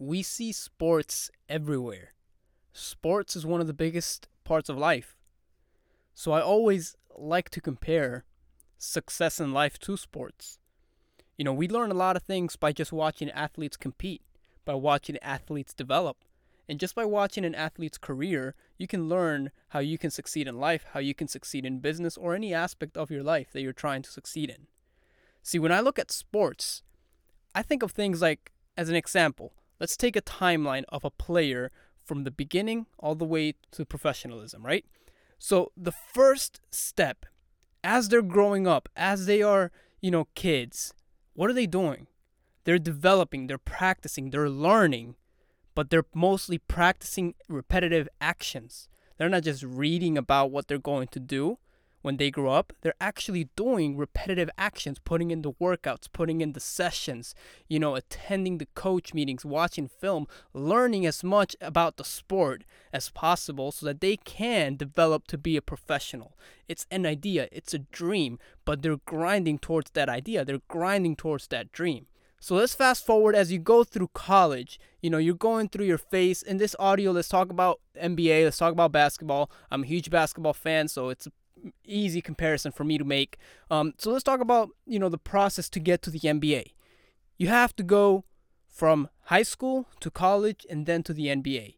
we see sports everywhere. Sports is one of the biggest parts of life. So I always like to compare success in life to sports. You know, we learn a lot of things by just watching athletes compete, by watching athletes develop. And just by watching an athlete's career, you can learn how you can succeed in life, how you can succeed in business, or any aspect of your life that you're trying to succeed in. See, when I look at sports, I think of things like, as an example, let's take a timeline of a player from the beginning all the way to professionalism, right? So the first step as they're growing up, as they are, you know, kids, what are they doing? They're developing, they're practicing, they're learning, but they're mostly practicing repetitive actions. They're not just reading about what they're going to do when they grow up, they're actually doing repetitive actions, putting in the workouts, putting in the sessions, you know, attending the coach meetings, watching film, learning as much about the sport as possible so that they can develop to be a professional. It's an idea, it's a dream, but they're grinding towards that idea, they're grinding towards that dream. So let's fast forward as you go through college. You know, you're going through your phase. In this audio, let's talk about NBA, let's talk about basketball. I'm a huge basketball fan, so it's easy comparison for me to make. Um, so let's talk about you know the process to get to the NBA. You have to go from high school to college and then to the NBA.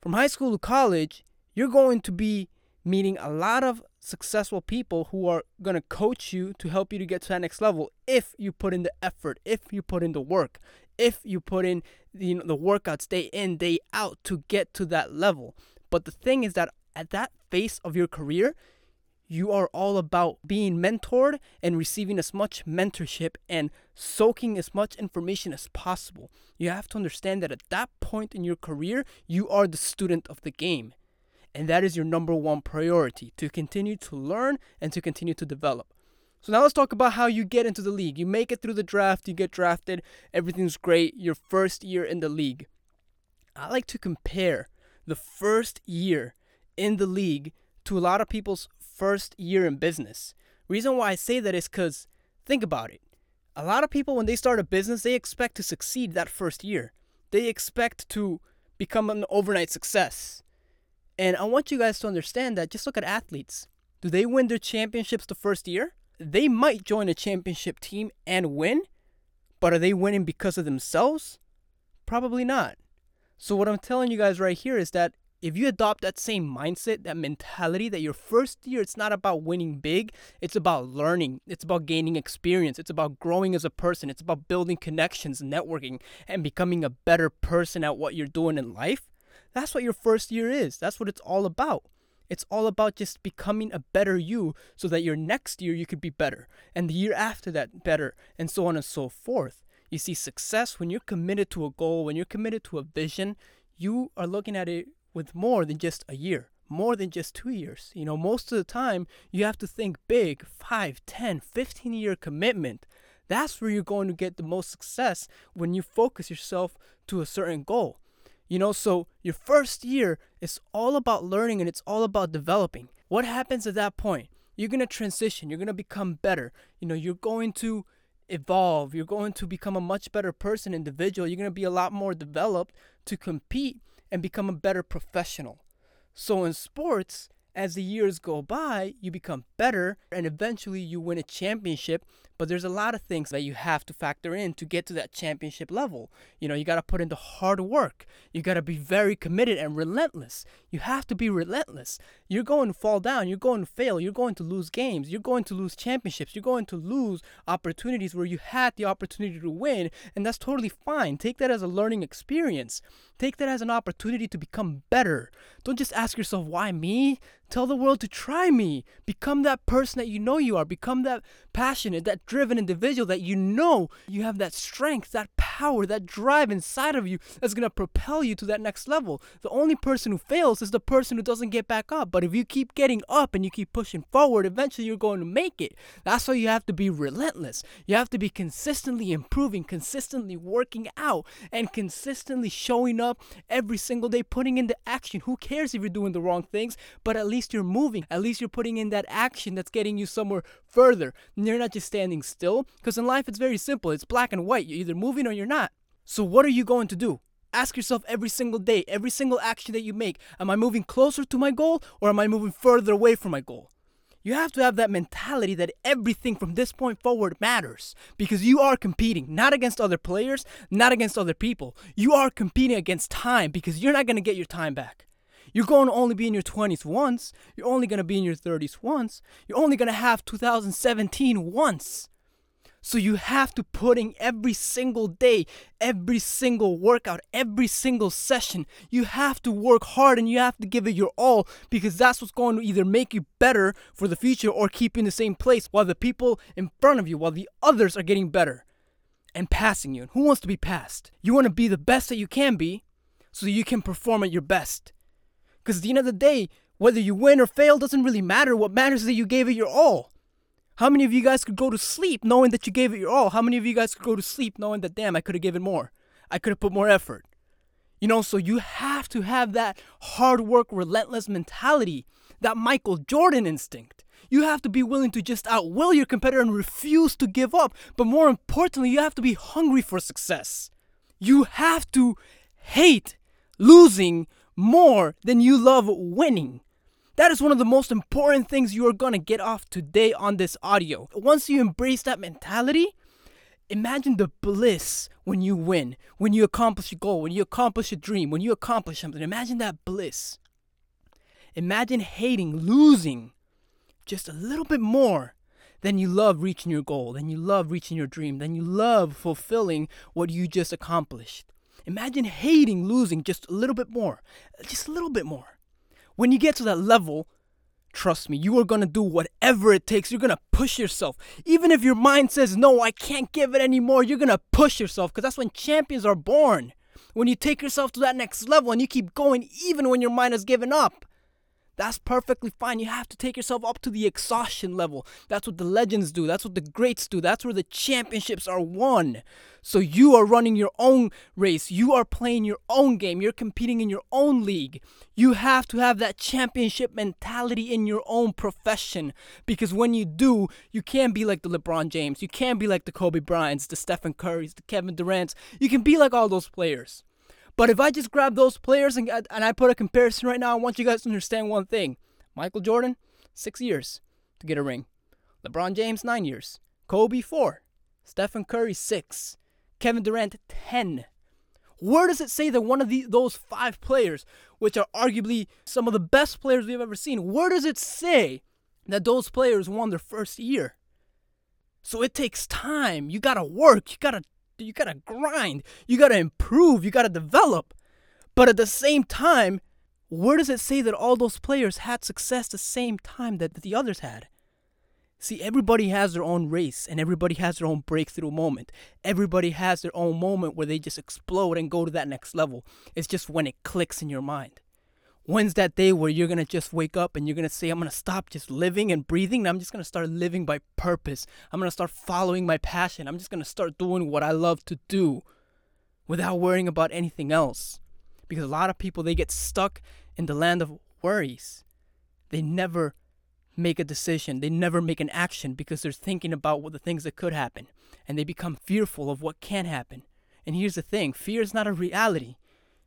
From high school to college, you're going to be meeting a lot of successful people who are going to coach you to help you to get to that next level if you put in the effort, if you put in the work, if you put in the, you know, the workouts day in, day out to get to that level. But the thing is that at that phase of your career, you are all about being mentored and receiving as much mentorship and soaking as much information as possible. You have to understand that at that point in your career, you are the student of the game. And that is your number one priority to continue to learn and to continue to develop. So now let's talk about how you get into the league. You make it through the draft, you get drafted, everything's great, your first year in the league. I like to compare the first year in the league to a lot of people's first year in business. Reason why I say that is because think about it. A lot of people, when they start a business, they expect to succeed that first year. They expect to become an overnight success. And I want you guys to understand that just look at athletes. Do they win their championships the first year? They might join a championship team and win, but are they winning because of themselves? Probably not. So, what I'm telling you guys right here is that if you adopt that same mindset, that mentality that your first year it's not about winning big, it's about learning, it's about gaining experience, it's about growing as a person, it's about building connections, networking, and becoming a better person at what you're doing in life. That's what your first year is. That's what it's all about. It's all about just becoming a better you so that your next year you could be better and the year after that better and so on and so forth. You see, success when you're committed to a goal, when you're committed to a vision, you are looking at it with more than just a year, more than just two years. You know, most of the time, you have to think big 5, 10, 15 year commitment. That's where you're going to get the most success when you focus yourself to a certain goal. You know, so your first year is all about learning and it's all about developing. What happens at that point? You're going to transition, you're going to become better. You know, you're going to evolve, you're going to become a much better person, individual. You're going to be a lot more developed to compete and become a better professional. So in sports, as the years go by, you become better and eventually you win a championship but there's a lot of things that you have to factor in to get to that championship level. You know, you got to put in the hard work. You got to be very committed and relentless. You have to be relentless. You're going to fall down. You're going to fail. You're going to lose games. You're going to lose championships. You're going to lose opportunities where you had the opportunity to win. And that's totally fine. Take that as a learning experience. Take that as an opportunity to become better. Don't just ask yourself, why me? Tell the world to try me. Become that person that you know you are. Become that passionate, that driven individual that you know you have that strength, that power, that drive inside of you that's going to propel you to that next level. The only person who fails is the person who doesn't get back up. But if you keep getting up and you keep pushing forward, eventually you're going to make it. That's why you have to be relentless. You have to be consistently improving, consistently working out, and consistently showing up every single day, putting into action. Who cares if you're doing the wrong things? But at least you're moving. At least you're putting in that action that's getting you somewhere further. And you're not just standing still. Because in life, it's very simple it's black and white. You're either moving or you're not. So, what are you going to do? Ask yourself every single day, every single action that you make, am I moving closer to my goal or am I moving further away from my goal? You have to have that mentality that everything from this point forward matters because you are competing not against other players, not against other people. You are competing against time because you're not going to get your time back. You're going to only be in your 20s once. You're only going to be in your 30s once. You're only going to have 2017 once. So you have to put in every single day, every single workout, every single session. You have to work hard and you have to give it your all because that's what's going to either make you better for the future or keep you in the same place while the people in front of you, while the others are getting better and passing you. And who wants to be passed? You want to be the best that you can be so you can perform at your best. Because at the end of the day, whether you win or fail doesn't really matter. What matters is that you gave it your all. How many of you guys could go to sleep knowing that you gave it your all? How many of you guys could go to sleep knowing that, damn, I could have given more? I could have put more effort. You know, so you have to have that hard work, relentless mentality, that Michael Jordan instinct. You have to be willing to just outwill your competitor and refuse to give up. But more importantly, you have to be hungry for success. You have to hate losing more than you love winning. That is one of the most important things you are going to get off today on this audio. Once you embrace that mentality, imagine the bliss when you win, when you accomplish a goal, when you accomplish a dream, when you accomplish something. Imagine that bliss. Imagine hating, losing just a little bit more than you love reaching your goal, than you love reaching your dream, than you love fulfilling what you just accomplished. Imagine hating losing just a little bit more, just a little bit more. When you get to that level, trust me, you are going to do whatever it takes. You're going to push yourself. Even if your mind says, no, I can't give it anymore, you're going to push yourself because that's when champions are born. When you take yourself to that next level and you keep going even when your mind has given up. That's perfectly fine. You have to take yourself up to the exhaustion level. That's what the legends do. That's what the greats do. That's where the championships are won. So you are running your own race. You are playing your own game. You're competing in your own league. You have to have that championship mentality in your own profession because when you do, you can be like the LeBron James. You can be like the Kobe Bryants, the Stephen Currys, the Kevin Durant's. You can be like all those players. But if I just grab those players and, and I put a comparison right now, I want you guys to understand one thing. Michael Jordan, six years to get a ring. LeBron James, nine years. Kobe, four. Stephen Curry, six. Kevin Durant, 10. Where does it say that one of the, those five players, which are arguably some of the best players we've ever seen, where does it say that those players won their first year? So it takes time. You gotta work. You gotta you gotta grind, you gotta improve, you gotta develop. But at the same time, where does it say that all those players had success the same time that the others had? See, everybody has their own race and everybody has their own breakthrough moment. Everybody has their own moment where they just explode and go to that next level. It's just when it clicks in your mind. When's that day where you're gonna just wake up and you're gonna say, I'm gonna stop just living and breathing and I'm just gonna start living by purpose. I'm gonna start following my passion. I'm just gonna start doing what I love to do without worrying about anything else. Because a lot of people they get stuck in the land of worries. They never make a decision. They never make an action because they're thinking about what the things that could happen. And they become fearful of what can happen. And here's the thing fear is not a reality.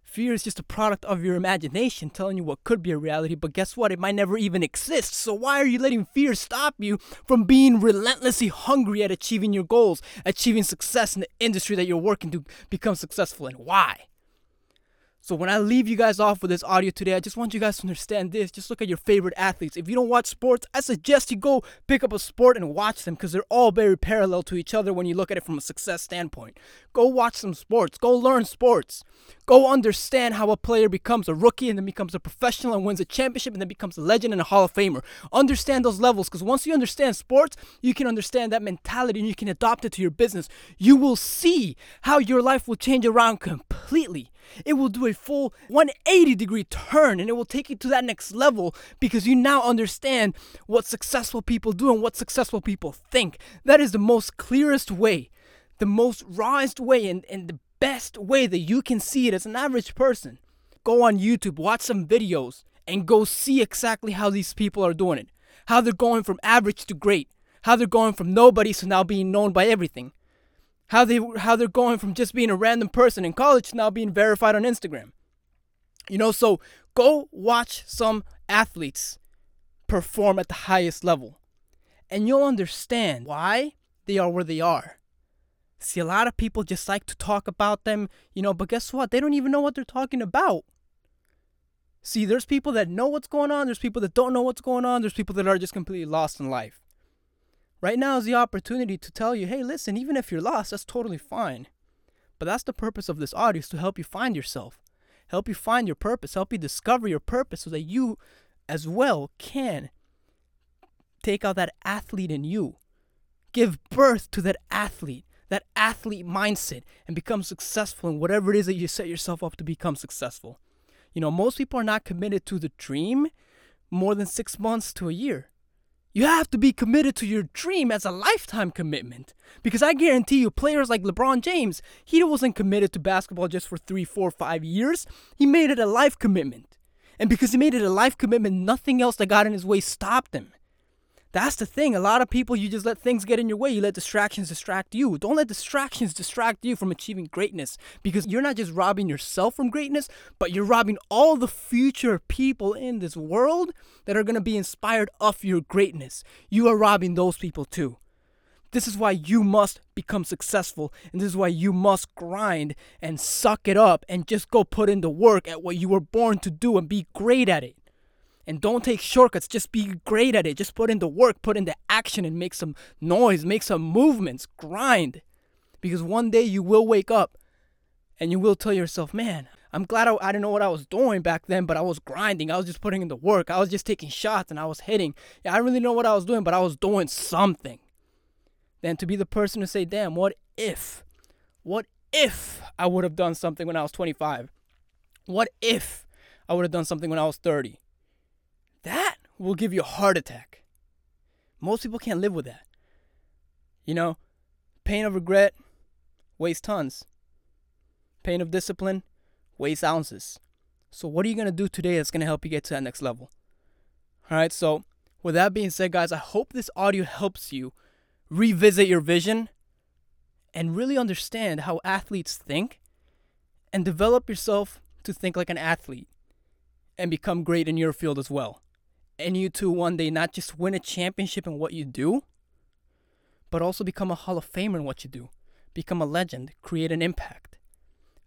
Fear is just a product of your imagination telling you what could be a reality, but guess what? It might never even exist. So why are you letting fear stop you from being relentlessly hungry at achieving your goals, achieving success in the industry that you're working to become successful in? Why? So when I leave you guys off with this audio today, I just want you guys to understand this. Just look at your favorite athletes. If you don't watch sports, I suggest you go pick up a sport and watch them because they're all very parallel to each other when you look at it from a success standpoint. Go watch some sports. Go learn sports. Go understand how a player becomes a rookie and then becomes a professional and wins a championship and then becomes a legend and a Hall of Famer. Understand those levels because once you understand sports, you can understand that mentality and you can adopt it to your business. You will see how your life will change around completely. It will do a full 180 degree turn and it will take you to that next level because you now understand what successful people do and what successful people think. That is the most clearest way, the most rawest way, and, and the best way that you can see it as an average person. Go on YouTube, watch some videos, and go see exactly how these people are doing it. How they're going from average to great. How they're going from nobody to now being known by everything. How they how they're going from just being a random person in college to now being verified on Instagram. You know, so go watch some athletes perform at the highest level. And you'll understand why they are where they are. See, a lot of people just like to talk about them, you know, but guess what? They don't even know what they're talking about. See, there's people that know what's going on, there's people that don't know what's going on, there's people that are just completely lost in life. Right now is the opportunity to tell you, hey, listen, even if you're lost, that's totally fine. But that's the purpose of this audio is to help you find yourself, help you find your purpose, help you discover your purpose so that you as well can take out that athlete in you, give birth to that athlete, that athlete mindset, and become successful in whatever it is that you set yourself up to become successful. You know, most people are not committed to the dream more than six months to a year. You have to be committed to your dream as a lifetime commitment. Because I guarantee you, players like LeBron James, he wasn't committed to basketball just for three, four, five years. He made it a life commitment. And because he made it a life commitment, nothing else that got in his way stopped him. That's the thing. A lot of people, you just let things get in your way. You let distractions distract you. Don't let distractions distract you from achieving greatness because you're not just robbing yourself from greatness, but you're robbing all the future people in this world that are going to be inspired of your greatness. You are robbing those people too. This is why you must become successful, and this is why you must grind and suck it up and just go put in the work at what you were born to do and be great at it. And don't take shortcuts. Just be great at it. Just put in the work, put in the action, and make some noise, make some movements, grind. Because one day you will wake up and you will tell yourself, man, I'm glad I, I didn't know what I was doing back then, but I was grinding. I was just putting in the work. I was just taking shots and I was hitting. Yeah, I really know what I was doing, but I was doing something. Then to be the person to say, damn, what if? What if I would have done something when I was 25? What if I would have done something when I was 30? That will give you a heart attack. Most people can't live with that. You know, pain of regret weighs tons. Pain of discipline weighs ounces. So, what are you going to do today that's going to help you get to that next level? All right, so with that being said, guys, I hope this audio helps you revisit your vision and really understand how athletes think and develop yourself to think like an athlete and become great in your field as well and you to one day not just win a championship in what you do, but also become a Hall of Famer in what you do, become a legend, create an impact,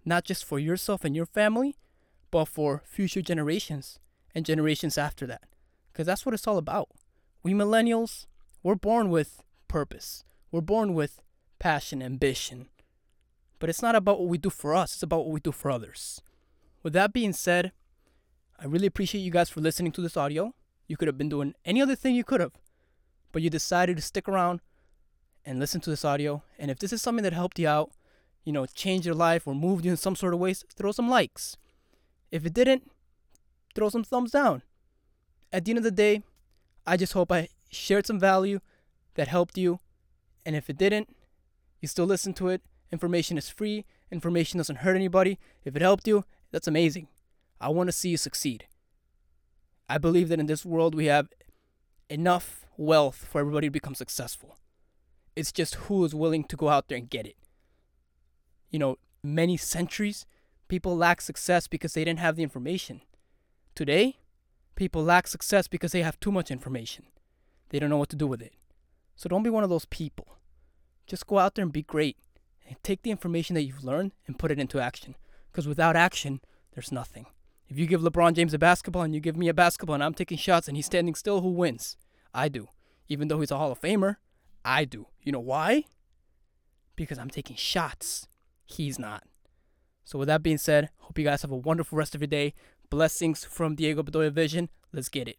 not just for yourself and your family, but for future generations and generations after that. Because that's what it's all about. We millennials, we're born with purpose, we're born with passion, ambition. But it's not about what we do for us, it's about what we do for others. With that being said, I really appreciate you guys for listening to this audio. You could have been doing any other thing you could have, but you decided to stick around and listen to this audio. And if this is something that helped you out, you know, changed your life or moved you in some sort of ways, throw some likes. If it didn't, throw some thumbs down. At the end of the day, I just hope I shared some value that helped you. And if it didn't, you still listen to it. Information is free, information doesn't hurt anybody. If it helped you, that's amazing. I want to see you succeed. I believe that in this world we have enough wealth for everybody to become successful. It's just who is willing to go out there and get it. You know, many centuries, people lack success because they didn't have the information. Today, people lack success because they have too much information. They don't know what to do with it. So don't be one of those people. Just go out there and be great. And take the information that you've learned and put it into action. Because without action, there's nothing. If you give LeBron James a basketball and you give me a basketball and I'm taking shots and he's standing still, who wins? I do. Even though he's a Hall of Famer, I do. You know why? Because I'm taking shots. He's not. So with that being said, hope you guys have a wonderful rest of your day. Blessings from Diego Bedoya Vision. Let's get it.